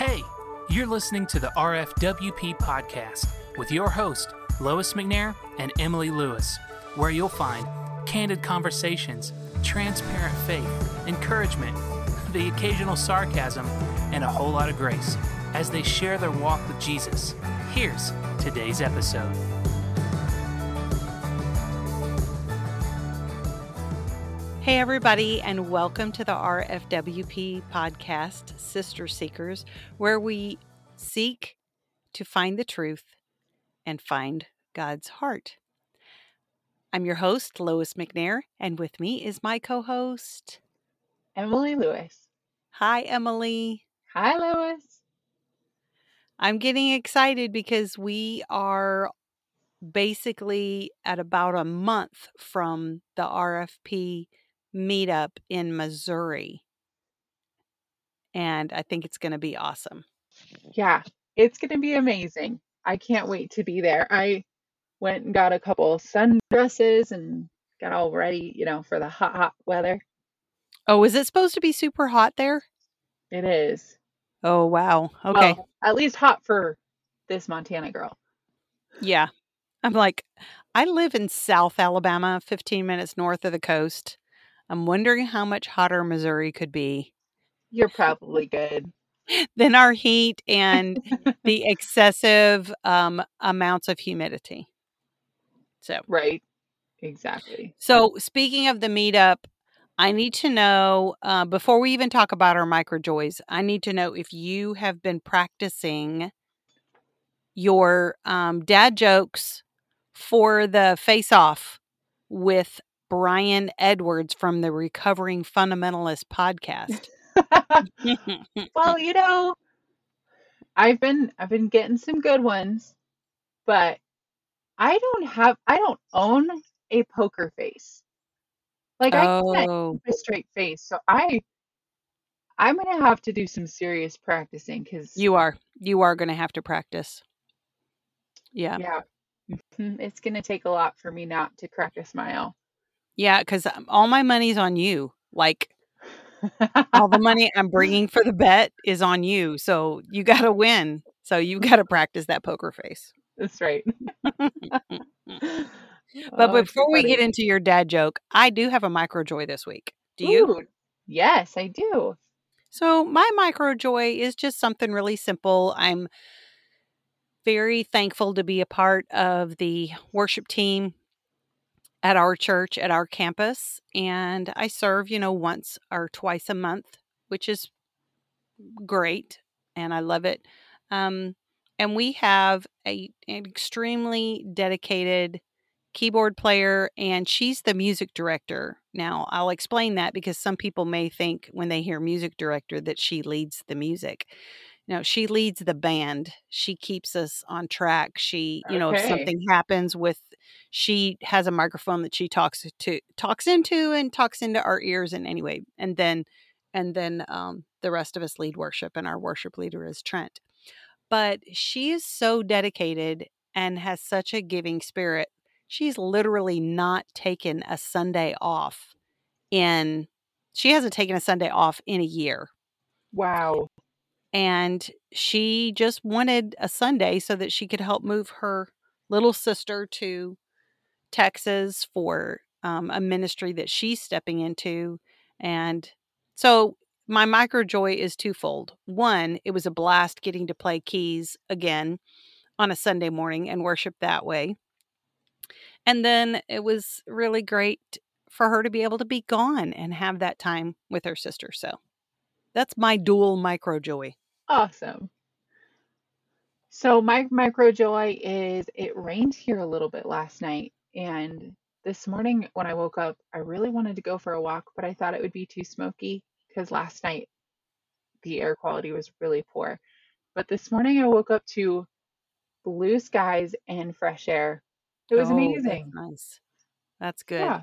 Hey, you're listening to the RFWP podcast with your host, Lois McNair and Emily Lewis, where you'll find candid conversations, transparent faith, encouragement, the occasional sarcasm, and a whole lot of grace as they share their walk with Jesus. Here's today's episode. Hey, everybody, and welcome to the RFWP podcast, Sister Seekers, where we seek to find the truth and find God's heart. I'm your host, Lois McNair, and with me is my co host, Emily Lewis. Hi, Emily. Hi, Lois. I'm getting excited because we are basically at about a month from the RFP meetup in Missouri. And I think it's going to be awesome. Yeah, it's going to be amazing. I can't wait to be there. I went and got a couple sundresses and got all ready, you know, for the hot, hot weather. Oh, is it supposed to be super hot there? It is. Oh, wow. Okay. Well, at least hot for this Montana girl. Yeah. I'm like, I live in South Alabama, 15 minutes north of the coast. I'm wondering how much hotter Missouri could be You're probably good. than our heat and the excessive um, amounts of humidity. So, Right. Exactly. so speaking of the meetup, I need to know uh, before we even talk about our micro joys. I need to know if you have been practicing your um, dad jokes for the face off with Brian Edwards from the Recovering Fundamentalist podcast. well, you know, I've been I've been getting some good ones, but I don't have I don't own a poker face. Like I can't oh, keep a straight face. So I I'm gonna have to do some serious practicing because you are. You are going to have to practice. Yeah. yeah, it's gonna take a lot for me not to crack a smile. Yeah. Because um, all my money's on you. Like, all the money I'm bringing for the bet is on you. So you got to win. So you got to practice that poker face. That's right. but Oh, before we get into your dad joke, I do have a micro joy this week. Do you? Ooh, yes, I do. So my micro joy is just something really simple. I'm very thankful to be a part of the worship team at our church at our campus and I serve, you know, once or twice a month, which is great and I love it. Um and we have a an extremely dedicated keyboard player and she's the music director. Now, I'll explain that because some people may think when they hear music director that she leads the music. No, she leads the band. She keeps us on track. She, you know, if something happens with she has a microphone that she talks to talks into and talks into our ears and anyway, and then and then um the rest of us lead worship and our worship leader is Trent. But she is so dedicated and has such a giving spirit. She's literally not taken a Sunday off in she hasn't taken a Sunday off in a year Wow. And she just wanted a Sunday so that she could help move her little sister to Texas for um, a ministry that she's stepping into. And so my micro joy is twofold. One, it was a blast getting to play keys again on a Sunday morning and worship that way. And then it was really great for her to be able to be gone and have that time with her sister. So that's my dual micro joy. Awesome. So my micro joy is it rained here a little bit last night and this morning when I woke up, I really wanted to go for a walk, but I thought it would be too smoky because last night the air quality was really poor. But this morning I woke up to blue skies and fresh air. It was Oh, that's amazing. nice. That's good. Yeah.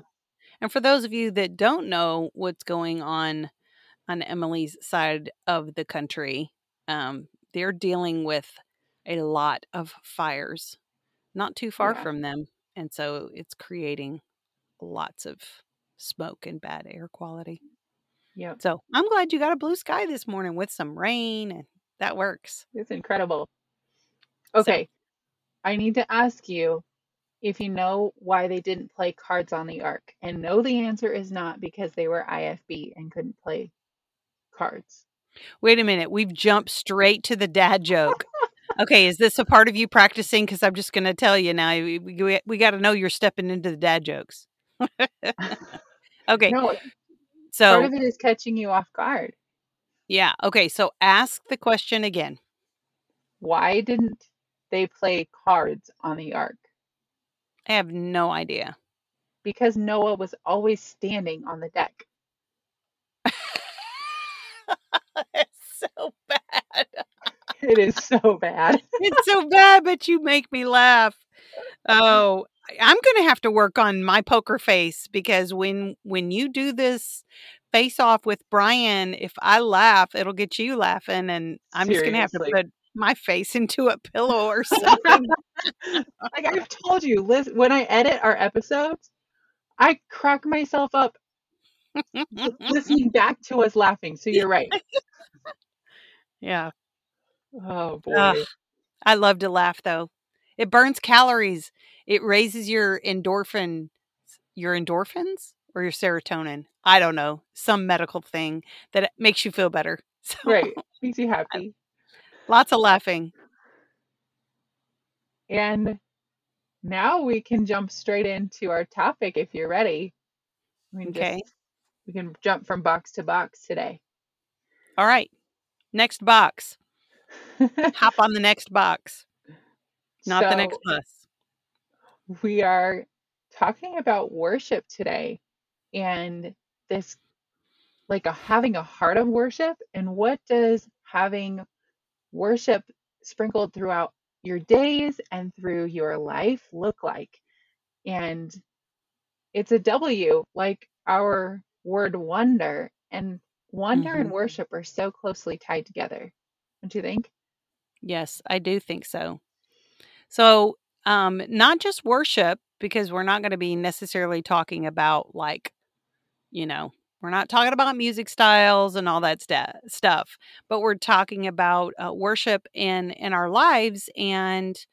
And for those of you that don't know what's going on on Emily's side of the country, um, they're dealing with a lot of fires not too far Yeah. from them. And so it's creating lots of smoke and bad air quality. Yep. So I'm glad you got a blue sky this morning with some rain and That works. It's incredible. So- Okay. I need to ask you if you know why they didn't play cards on the ark. And no, the answer is not because they were IFB and couldn't play cards. Wait a minute. We've jumped straight to the dad joke. Okay, is this a part of you practicing? Because I'm just going to tell you now. We, we, we got to know you're stepping into the dad jokes. okay, No, so part of it is catching you off guard. yeah. Okay, so ask the question again. Why didn't they play cards on the ark? I have no idea. Because Noah was always standing on the deck. it's so bad. It is so bad. It's so bad, but you make me laugh. Oh, I'm going to have to work on my poker face because when when you do this face off with Brian, if I laugh, it'll get you laughing, and I'm just going to have to put my face into a pillow or something. Like I've told you, Liz, when I edit our episodes, I crack myself up listening back to us laughing. So you're right. Yeah, Oh boy. Ugh. I love to laugh though. It burns calories. It raises your endorphin, your endorphins or your serotonin. I don't know, some medical thing that makes you feel better. So Right. Makes you happy. lots of laughing. And now we can jump straight into our topic if you're ready. We Okay. just we can jump from box to box today. All right. Next box. Hop on the next box, not the next So, bus. we are talking about worship today and this like a having a heart of worship and what does having worship sprinkled throughout your days and through your life look like and it's a w like our word wonder and wonder and Mhm. worship are so closely tied together don't you think Yes, I do think so. So, um, not just worship, because we're not going to be necessarily talking about like, you know, we're not talking about music styles and all that sta- stuff, but we're talking about uh, worship in in our lives and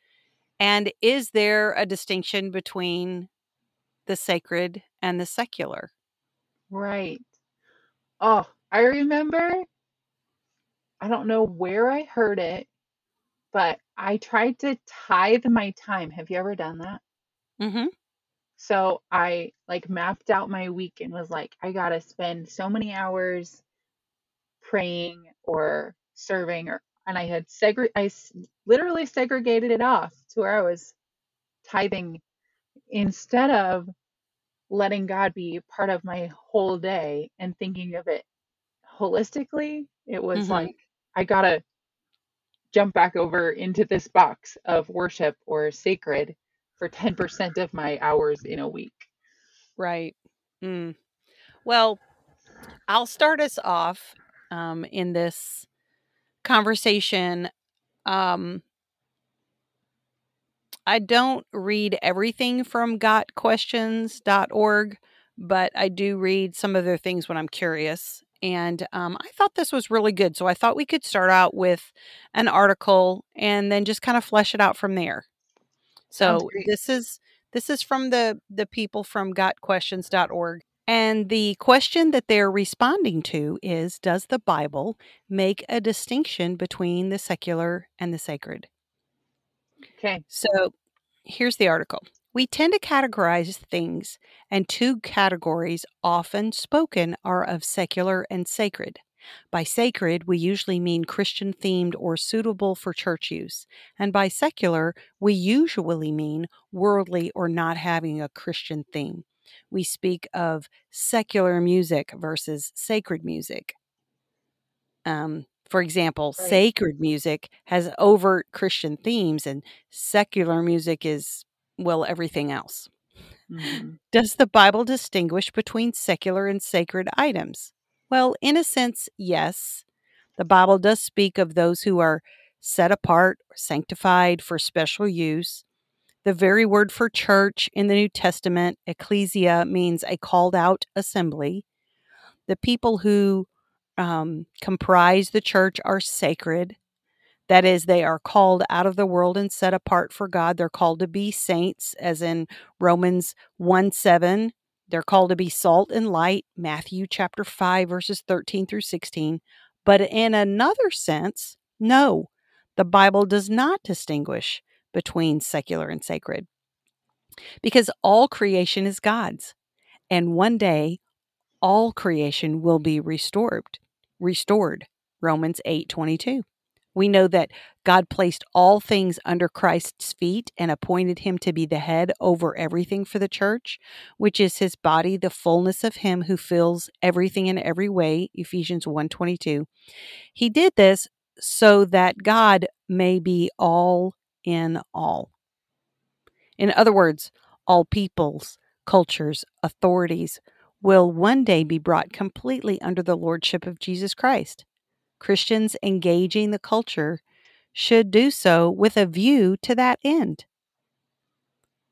and is there a distinction between the sacred and the secular? right oh i remember i don't know where i heard it but I tried to tithe my time. Have you ever done that? Mm-hmm. So I like mapped out my week and was like, I gotta spend so many hours praying or serving or and I had segre I s- literally segregated it off to where I was tithing instead of letting God be part of my whole day and thinking of it holistically. It was Mhm. like I gotta jump back over into this box of worship or sacred for 10% of my hours in a week. Right. Mm. Well, I'll start us off um, in this conversation. Um, I don't read everything from gotquestions.org, but I do read some of their things when I'm curious. And um, I thought this was really good. So I thought we could start out with an article and then just kind of flesh it out from there. So this is this is from the the people from gotquestions.org. And the question that they're responding to is Does the Bible make a distinction between the secular and the sacred? Okay. So here's the article. We tend to categorize things, and two categories often spoken are of secular and sacred. By sacred, we usually mean Christian themed or suitable for church use. And by secular, we usually mean worldly or not having a Christian theme. We speak of secular music versus sacred music. Um, for example, Right. sacred music has overt Christian themes, and secular music is, well, everything else. Mhm. Does the Bible distinguish between secular and sacred items? Well, in a sense, yes. The Bible does speak of those who are set apart or sanctified for special use. The very word for church in the New Testament, ecclesia, means a called out assembly. The people who um, comprise the church are sacred. That is, they are called out of the world and set apart for God. They're called to be saints, as in Romans 1 7. They're called to be salt and light, Matthew chapter 5, verses 13 through 16. But in another sense, no, the Bible does not distinguish between secular and sacred because all creation is God's. And one day, all creation will be restored. Restored. Romans 8 22. We know that God placed all things under Christ's feet and appointed him to be the head over everything for the church, which is his body, the fullness of him who fills everything in every way, Ephesians 1:22. He did this so that God may be all in all. In other words, all peoples, cultures, authorities will one day be brought completely under the lordship of Jesus Christ. Christians engaging the culture should do so with a view to that end.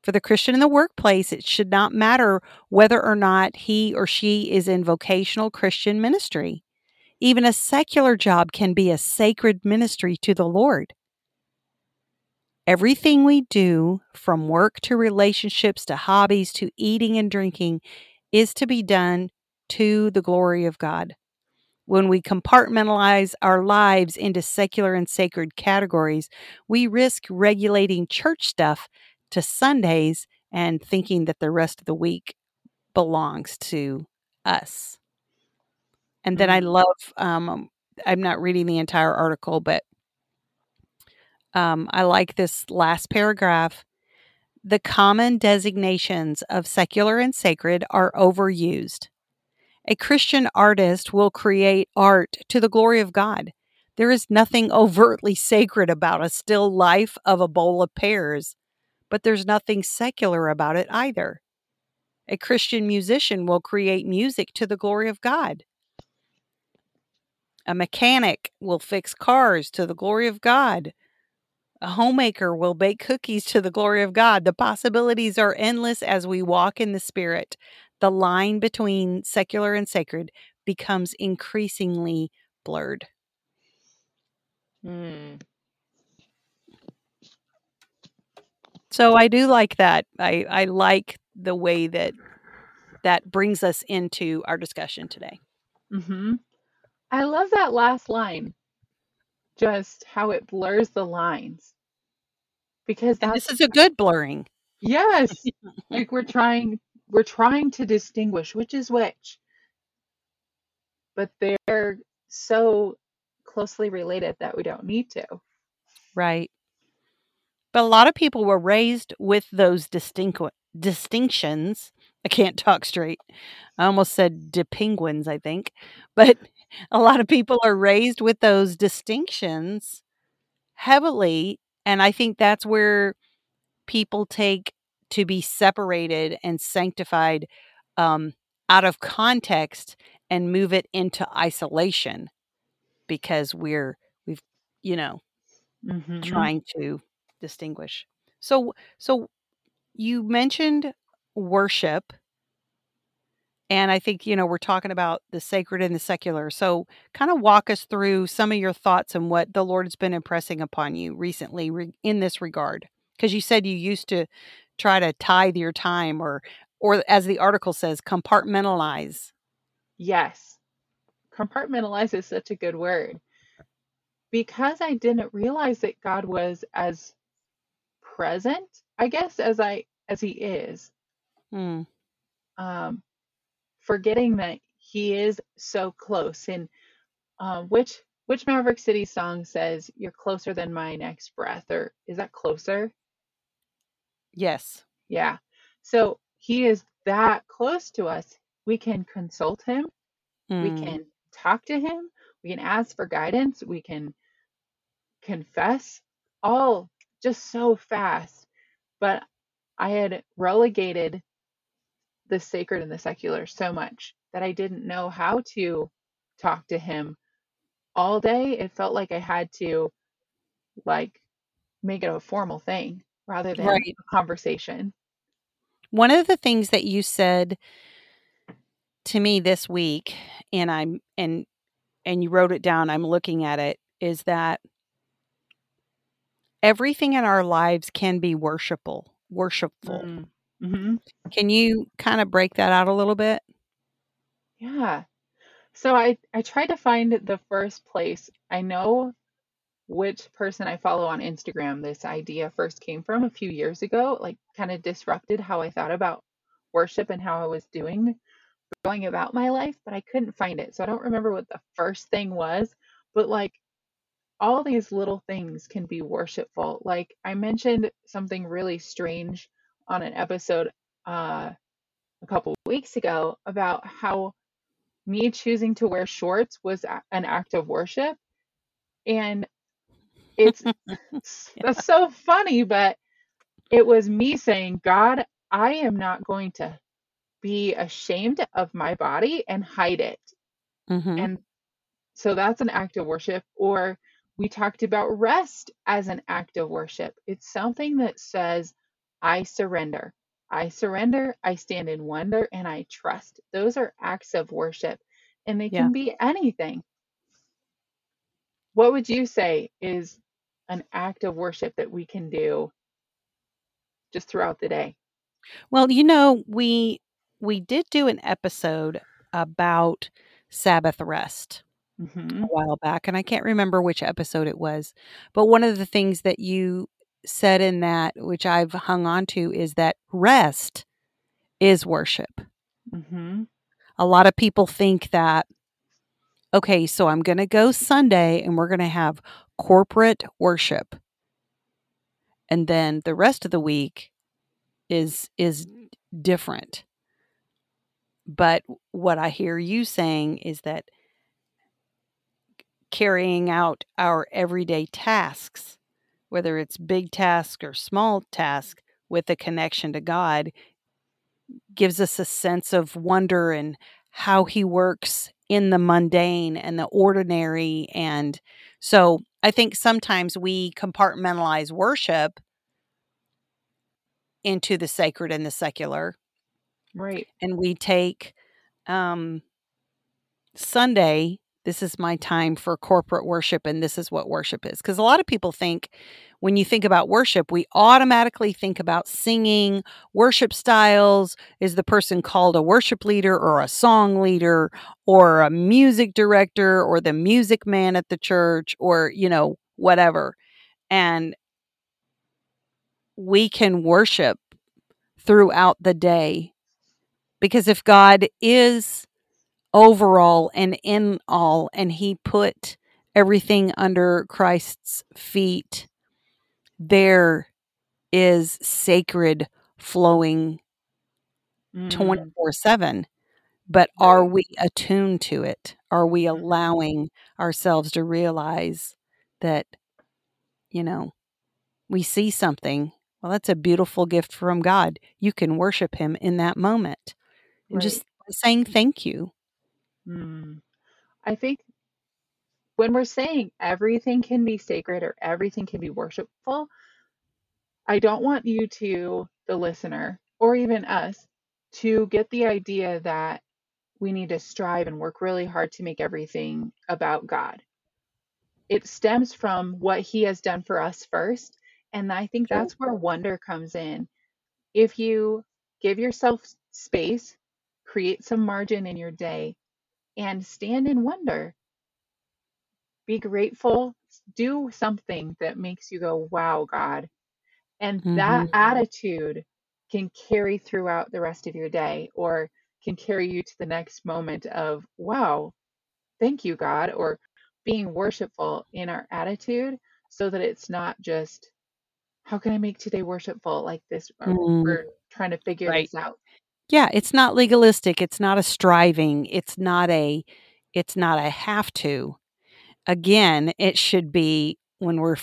For the Christian in the workplace, it should not matter whether or not he or she is in vocational Christian ministry. Even a secular job can be a sacred ministry to the Lord. Everything we do, from work to relationships to hobbies to eating and drinking, is to be done to the glory of God when we compartmentalize our lives into secular and sacred categories, we risk regulating church stuff to Sundays and thinking that the rest of the week belongs to us. And then I Mm. love, um, I'm not reading the entire article, but um, I like this last paragraph. The common designations of secular and sacred are overused. A Christian artist will create art to the glory of God. There is nothing overtly sacred about a still life of a bowl of pears, but there's nothing secular about it either. A Christian musician will create music to the glory of God. A mechanic will fix cars to the glory of God. A homemaker will bake cookies to the glory of God. The possibilities are endless as we walk in the Spirit. The line between secular and sacred becomes increasingly blurred. Mm. So I do like that. I, I like the way that that brings us into our discussion today. hmm I love that last line. Just how it blurs the lines. Because that's this is a good blurring. yes. Like we're trying we're trying to distinguish which is which. But they're so closely related that we don't need to. Right. But a lot of people were raised with those distinct distinctions. I can't talk straight. I almost said de penguins, I think. But a lot of people are raised with those distinctions heavily. And I think that's where people take to be separated and sanctified um, out of context and move it into isolation because we're, we've, you know, hmm trying to distinguish. So so you mentioned worship and I think you know we're talking about the sacred and the secular. So kind of walk us through some of your thoughts and what the Lord has been impressing upon you recently re- in this regard because you said you used to try to tithe your time or or as the article says compartmentalize. Yes. Compartmentalize is such a good word. Because I didn't realize that God was as present, I guess, as I as he is. Hmm. Um, forgetting that he is so close. And um, which which Maverick City song says you're closer than my next breath, or is that closer? Yes. Yeah. So he is that close to us. We can consult him. We Hmm. can talk to him. We can ask for guidance. We can confess all just so fast. But I had relegated the sacred and the secular so much that I didn't know how to talk to him all day. It felt like I had to like make it a formal thing rather than Right. a conversation. One of the things that you said to me this week and I'm and and you wrote it down, I'm looking at it, is that everything in our lives can be worshipful. Worshipful. Mm. hmm Can you kind of break that out a little bit? Yeah. So I I tried to find the first place. I know which person I follow on Instagram this idea first came from a few years ago, like kind of disrupted how I thought about worship and how I was doing going about my life, but I couldn't find it. So I don't remember what the first thing was, but like all these little things can be worshipful. Like I mentioned something really strange on an episode uh, a couple weeks ago about how me choosing to wear shorts was an act of worship. And it's that's so funny, but it was me saying, God, I am not going to be ashamed of my body and hide it. hmm And so that's an act of worship. Or we talked about rest as an act of worship. It's something that says, I surrender. I surrender, I stand in wonder, and I trust. Those are acts of worship, and they Yeah. can be anything. What would you say is an act of worship that we can do just throughout the day? Well, you know, we we did do an episode about Sabbath rest hmm a while back, and I can't remember which episode it was. But one of the things that you said in that, which I've hung on to, is that rest is worship. hmm A lot of people think that, okay, so I'm going to go Sunday and we're going to have corporate worship. And then the rest of the week is is different. But what I hear you saying is that carrying out our everyday tasks, whether it's big task or small task with a connection to God, gives us a sense of wonder and how he works in the mundane and the ordinary and so I think sometimes we compartmentalize worship into the sacred and the secular Right. and we take um Sunday, this is my time for corporate worship, and this is what worship is. Because a lot of people think when you think about worship, we automatically think about singing, worship styles. Is the person called a worship leader or a song leader or a music director or the music man at the church or, you know, whatever? And we can worship throughout the day because if God is overall and in all and he put everything under Christ's feet there is sacred flowing Mm, 24/7 but are we attuned to it? Are we Mhm. allowing ourselves to realize that you know we see something? Well that's a beautiful gift from God. You can worship him in that moment. And Right. just saying thank you Mm. I think when we're saying everything can be sacred or everything can be worshipful, I don't want you to, the listener, or even us, to get the idea that we need to strive and work really hard to make everything about God. It stems from what He has done for us first. And I think Sure. that's where wonder comes in. If you give yourself space, create some margin in your day, and stand in wonder, be grateful, do something that makes you go, wow, God. And that Mhm. attitude can carry throughout the rest of your day or can carry you to the next moment of, wow, thank you, God, or being worshipful in our attitude so that it's not just, how can I make today worshipful like this? Or Mm, we're trying to figure right. this out. Yeah, it's not legalistic, it's not a striving, it's not a it's not a have to. Again, it should be when we're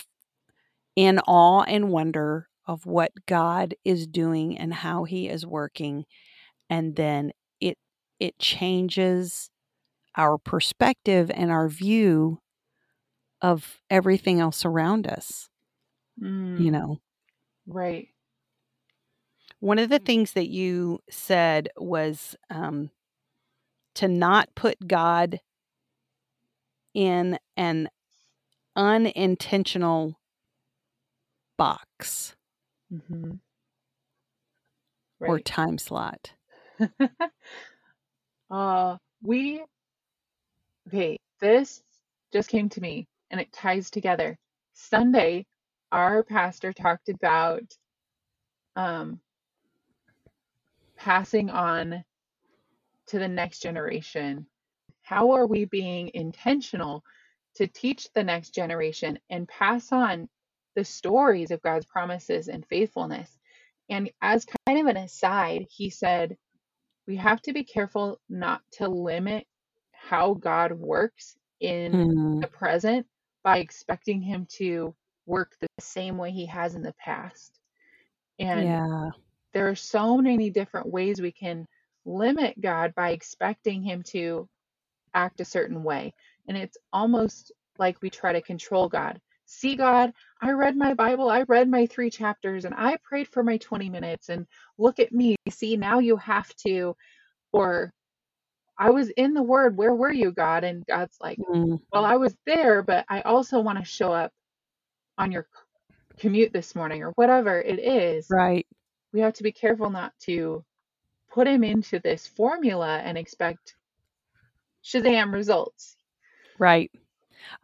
in awe and wonder of what God is doing and how he is working, and then it it changes our perspective and our view of everything else around us, you Mm, know? right. One of the things that you said was, um, to not put God in an unintentional box hmm or time slot. uh, we, okay, this just came to me and it ties together. Sunday, our pastor talked about um, passing on to the next generation. How are we being intentional to teach the next generation and pass on the stories of God's promises and faithfulness? And as kind of an aside, he said, we have to be careful not to limit how God works in Mm, the present by expecting him to work the same way he has in the past. And yeah. There are so many different ways we can limit God by expecting him to act a certain way. And it's almost like we try to control God. See, God, I read my Bible, I read my three chapters, and I prayed for my 20 minutes. And look at me. See, now you have to. Or I was in the Word. Where were you, God? And God's like, Mm, Well, I was there, but I also want to show up on your commute this morning, or whatever it is. right. We have to be careful not to put him into this formula and expect Shazam results. Right.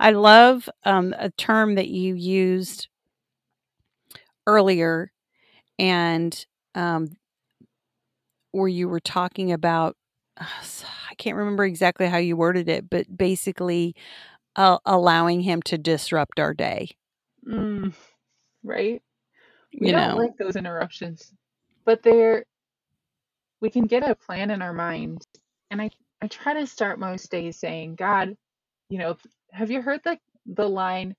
I love um, a term that you used earlier, and um, where you were talking about, I can't remember exactly how you worded it, but basically uh, allowing him to disrupt our day. Mm, right? We You don't know, like those interruptions, but they're we can get a plan in our mind. And I I try to start most days saying, God, you know, have you heard the the line,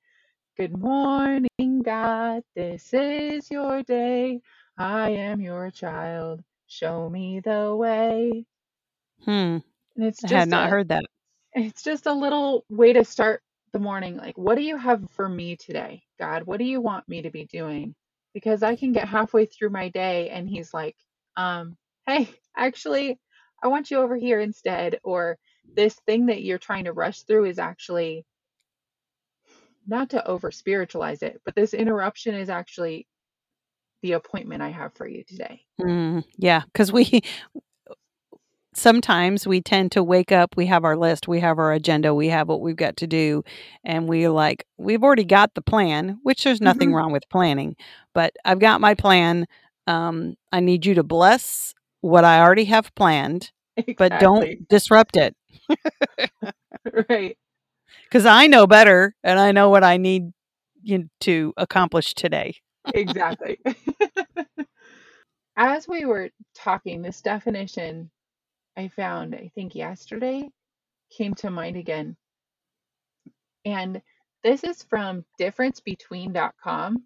Good morning, God, this is your day. I am your child. Show me the way. hmm, And it's I had not a heard that. it's just a little way to start the morning. Like, what do you have for me today, God? What do you want me to be doing? Because I can get halfway through my day and he's like, um, hey, actually, I want you over here instead. Or this thing that you're trying to rush through is actually not to over spiritualize it, but this interruption is actually the appointment I have for you today. Mm, yeah, because we sometimes we tend to wake up, we have our list, we have our agenda, we have what we've got to do, and we like we've already got the plan, which there's nothing Mhm. wrong with planning, but I've got my plan. Um, I need you to bless what I already have planned, but don't disrupt it Right. because I know better and I know what I need you to accomplish today. Exactly. As we were talking, this definition I found, I think yesterday, came to mind again. And this is from differencebetween.com.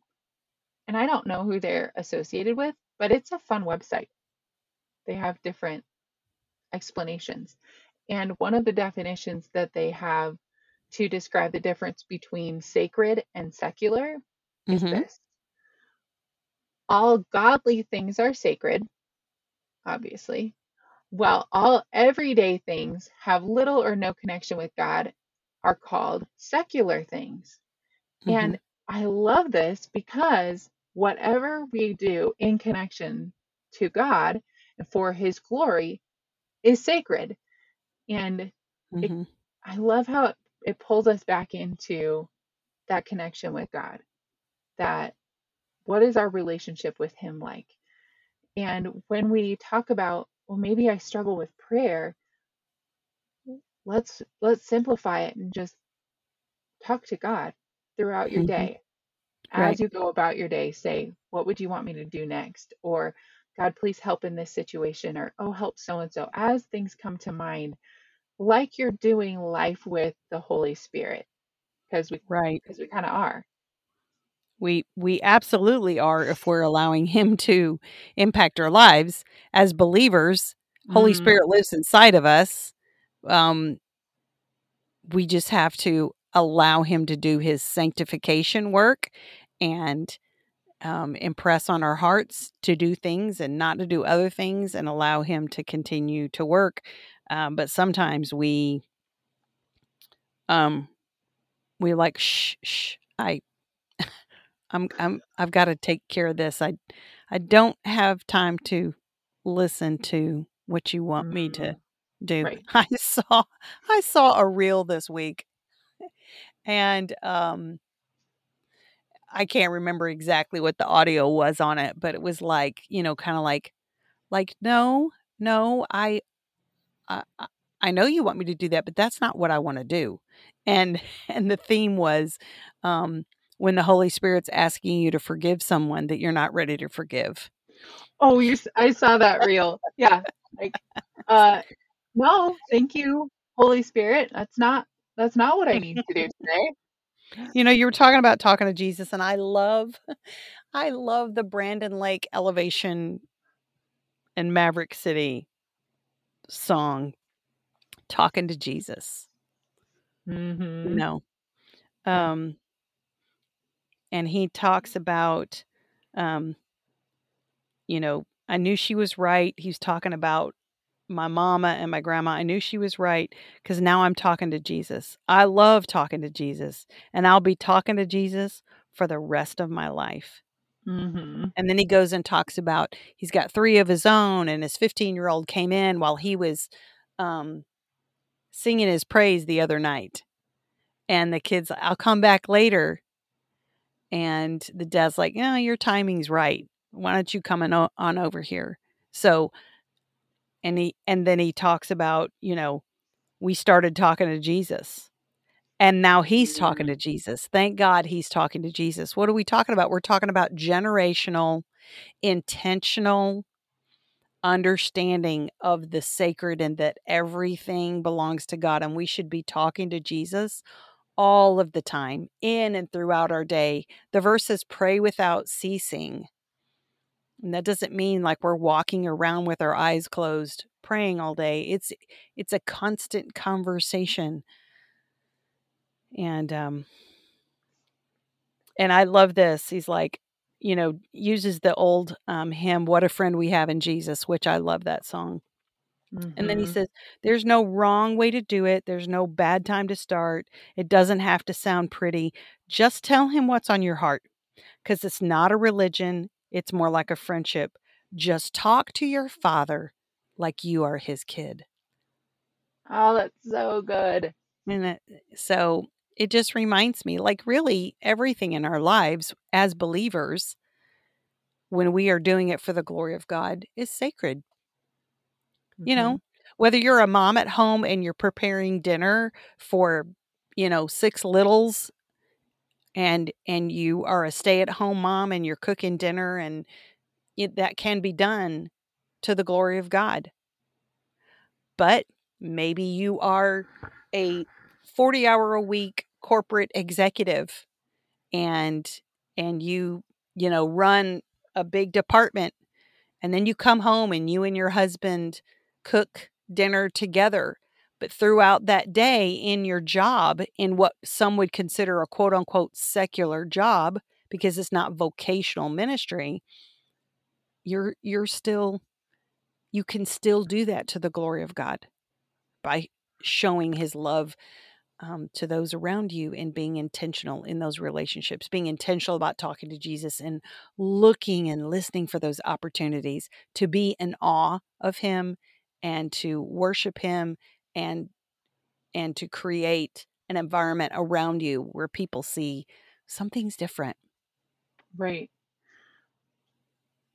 And I don't know who they're associated with, but it's a fun website. They have different explanations. And one of the definitions that they have to describe the difference between sacred and secular is hmm this all godly things are sacred, obviously, while all everyday things have little or no connection with God are called secular things. hmm And I love this because whatever we do in connection to God and for his glory is sacred. And it, hmm I love how it, it pulls us back into that connection with God. That what is our relationship with him like? And when we talk about, well, maybe I struggle with prayer, let's let's simplify it and just talk to God throughout your hmm day. Right. As you go about your day, say, what would you want me to do next? Or God, please help in this situation, or oh, help so and so. As things come to mind, like you're doing life with the Holy Spirit, because we Right. because we kind of are. We we absolutely are if we're allowing him to impact our lives as believers. Holy Mm, Spirit lives inside of us. Um, we just have to allow him to do his sanctification work and um, impress on our hearts to do things and not to do other things and allow him to continue to work. Um, but sometimes we um we like shh shh I I'm I'm I've got to take care of this. I I don't have time to listen to what you want me to Mm, do. right. I saw I saw a reel this week and um I can't remember exactly what the audio was on it, but it was like, you know, kind of like like no, no, I I I I know you want me to do that, but that's not what I want to do. And and the theme was um when the Holy Spirit's asking you to forgive someone that you're not ready to forgive. Oh, you I saw that reel. Yeah. Like uh no, thank you, Holy Spirit. That's not that's not what I need to do today. You know, you were talking about talking to Jesus and I love I love the Brandon Lake Elevation and Maverick City song Talking to Jesus, you Mm-hmm. know. Um and he talks about um you know, I knew she was right. He's talking about my mama and my grandma. I knew she was right because now I'm talking to Jesus. I love talking to Jesus, and I'll be talking to Jesus for the rest of my life. Mm-hmm. And then he goes and talks about he's got three of his own, and his 15 year old came in while he was um, singing his praise the other night. And the kid's, I'll come back later. And the dad's like, Yeah, your timing's right. Why don't you come on, on over here? So, and he, and then he talks about, you know, we started talking to Jesus. And now he's talking mm. to Jesus. Thank God he's talking to Jesus. What are we talking about? We're talking about generational, intentional understanding of the sacred and that everything belongs to God. And we should be talking to Jesus all of the time, in and throughout our day. The verse says, pray without ceasing. And that doesn't mean like we're walking around with our eyes closed praying all day. It's it's a constant conversation. And um and I love this. He's like, you know, uses the old um hymn What a Friend We Have in Jesus, which I love that song. And then he Mm-hmm. says, There's no wrong way to do it. There's no bad time to start. It doesn't have to sound pretty. Just tell him what's on your heart because it's not a religion, it's more like a friendship. Just talk to your father like you are his kid. Oh, that's so good. And it, so it just reminds me like, really, everything in our lives as believers, when we are doing it for the glory of God, is sacred. You Mm-hmm. know, whether you're a mom at home and you're preparing dinner for, you know, six littles and and you are a stay-at-home mom and you're cooking dinner and it, that can be done to the glory of God. But maybe you are a 40-hour a week corporate executive and and you, you know, run a big department and then you come home and you and your husband cook dinner together. But throughout that day in your job, in what some would consider a quote unquote secular job, because it's not vocational ministry, you're you're still you can still do that to the glory of God by showing his love um, to those around you and being intentional in those relationships, being intentional about talking to Jesus and looking and listening for those opportunities to be in awe of him and to worship him and and to create an environment around you where people see something's different. Right.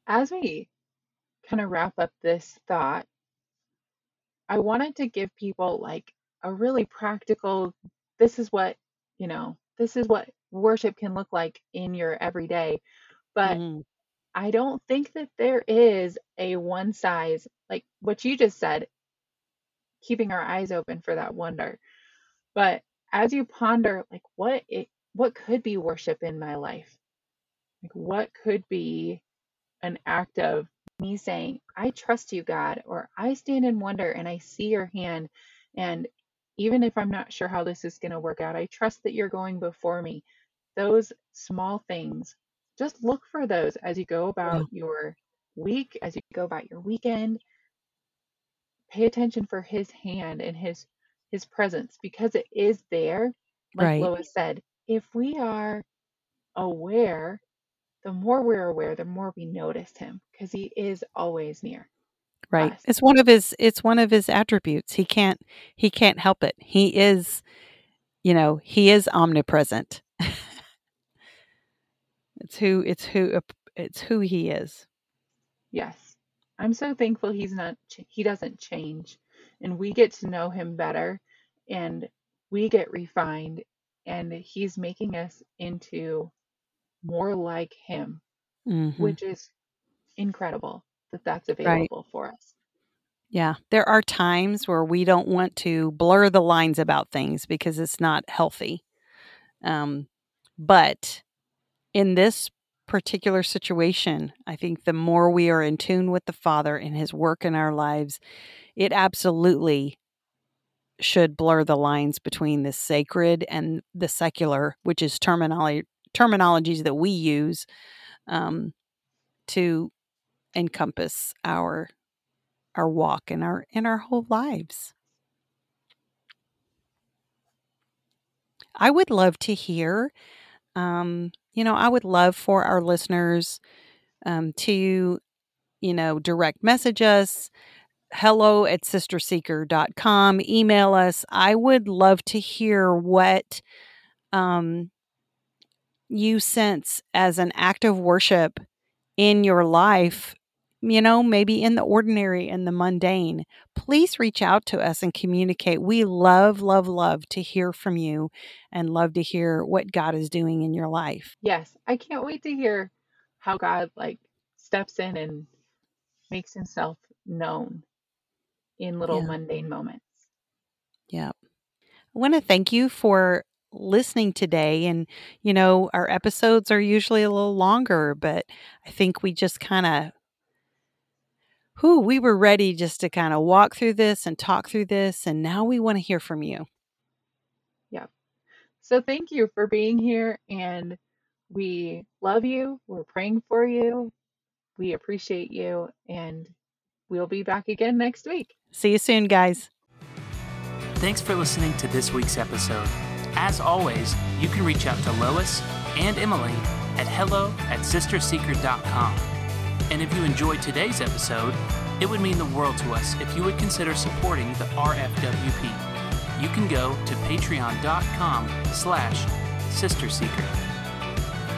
As we kind of wrap up this thought, I wanted to give people like a really practical, this is what, you know, this is what worship can look like in your everyday. But Mhm. I don't think that there is a one size, like what you just said, keeping our eyes open for that wonder. But as you ponder, like what it, what could be worship in my life? Like what could be an act of me saying, I trust you, God, or I stand in wonder and I see your hand. And even if I'm not sure how this is going to work out, I trust that you're going before me. Those small things, just look for those as you go Yeah. about your week, as you go about your weekend. Pay attention for his hand and his his presence because it is there. Like Right. Lois said, if we are aware the more we're aware, the more we notice him because he is always near Right. us. It's one of his it's one of his attributes. He can't he can't help it. He is, you know, he is omnipresent. it's who it's who it's who he is. Yes. I'm so thankful he's not he doesn't change and we get to know him better and we get refined and he's making us into more like him, Mhm. which is incredible that that's Right. available for us. Yeah. There are times where we don't want to blur the lines about things because it's not healthy. Um, but in this particular situation, I think the more we are in tune with the Father and His work in our lives, it absolutely should blur the lines between the sacred and the secular, which is terminology terminologies that we use um, to encompass our our walk and our in our whole lives. I would love to hear, um, you know, I would love for our listeners um, to, you know, direct message us, hello at sisterseeker.com, email us. I would love to hear what um, you sense as an act of worship in your life, you know, maybe in the ordinary and the mundane, please reach out to us and communicate. We love, love, love to hear from you and love to hear what God is doing in your life. Yes, I can't wait to hear how God like steps in and makes himself known in little Yeah. mundane moments. Yeah. I want to thank you for listening today. And, you know, our episodes are usually a little longer, but I think we just kind of, who we were ready just to kind of walk through this and talk through this. And now we want to hear from you. Yeah. So thank you for being here and we love you. We're praying for you. We appreciate you and we'll be back again next week. See you soon, guys. Thanks for listening to this week's episode. As always, you can reach out to Lois and Emily at hello at sisterseeker.com. And if you enjoyed today's episode, it would mean the world to us if you would consider supporting the RFWP. You can go to patreon.com slash sisterseeker.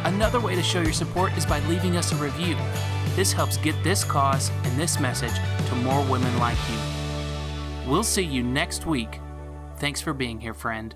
Another way to show your support is by leaving us a review. This helps get this cause and this message to more women like you. We'll see you next week. Thanks for being here, friend.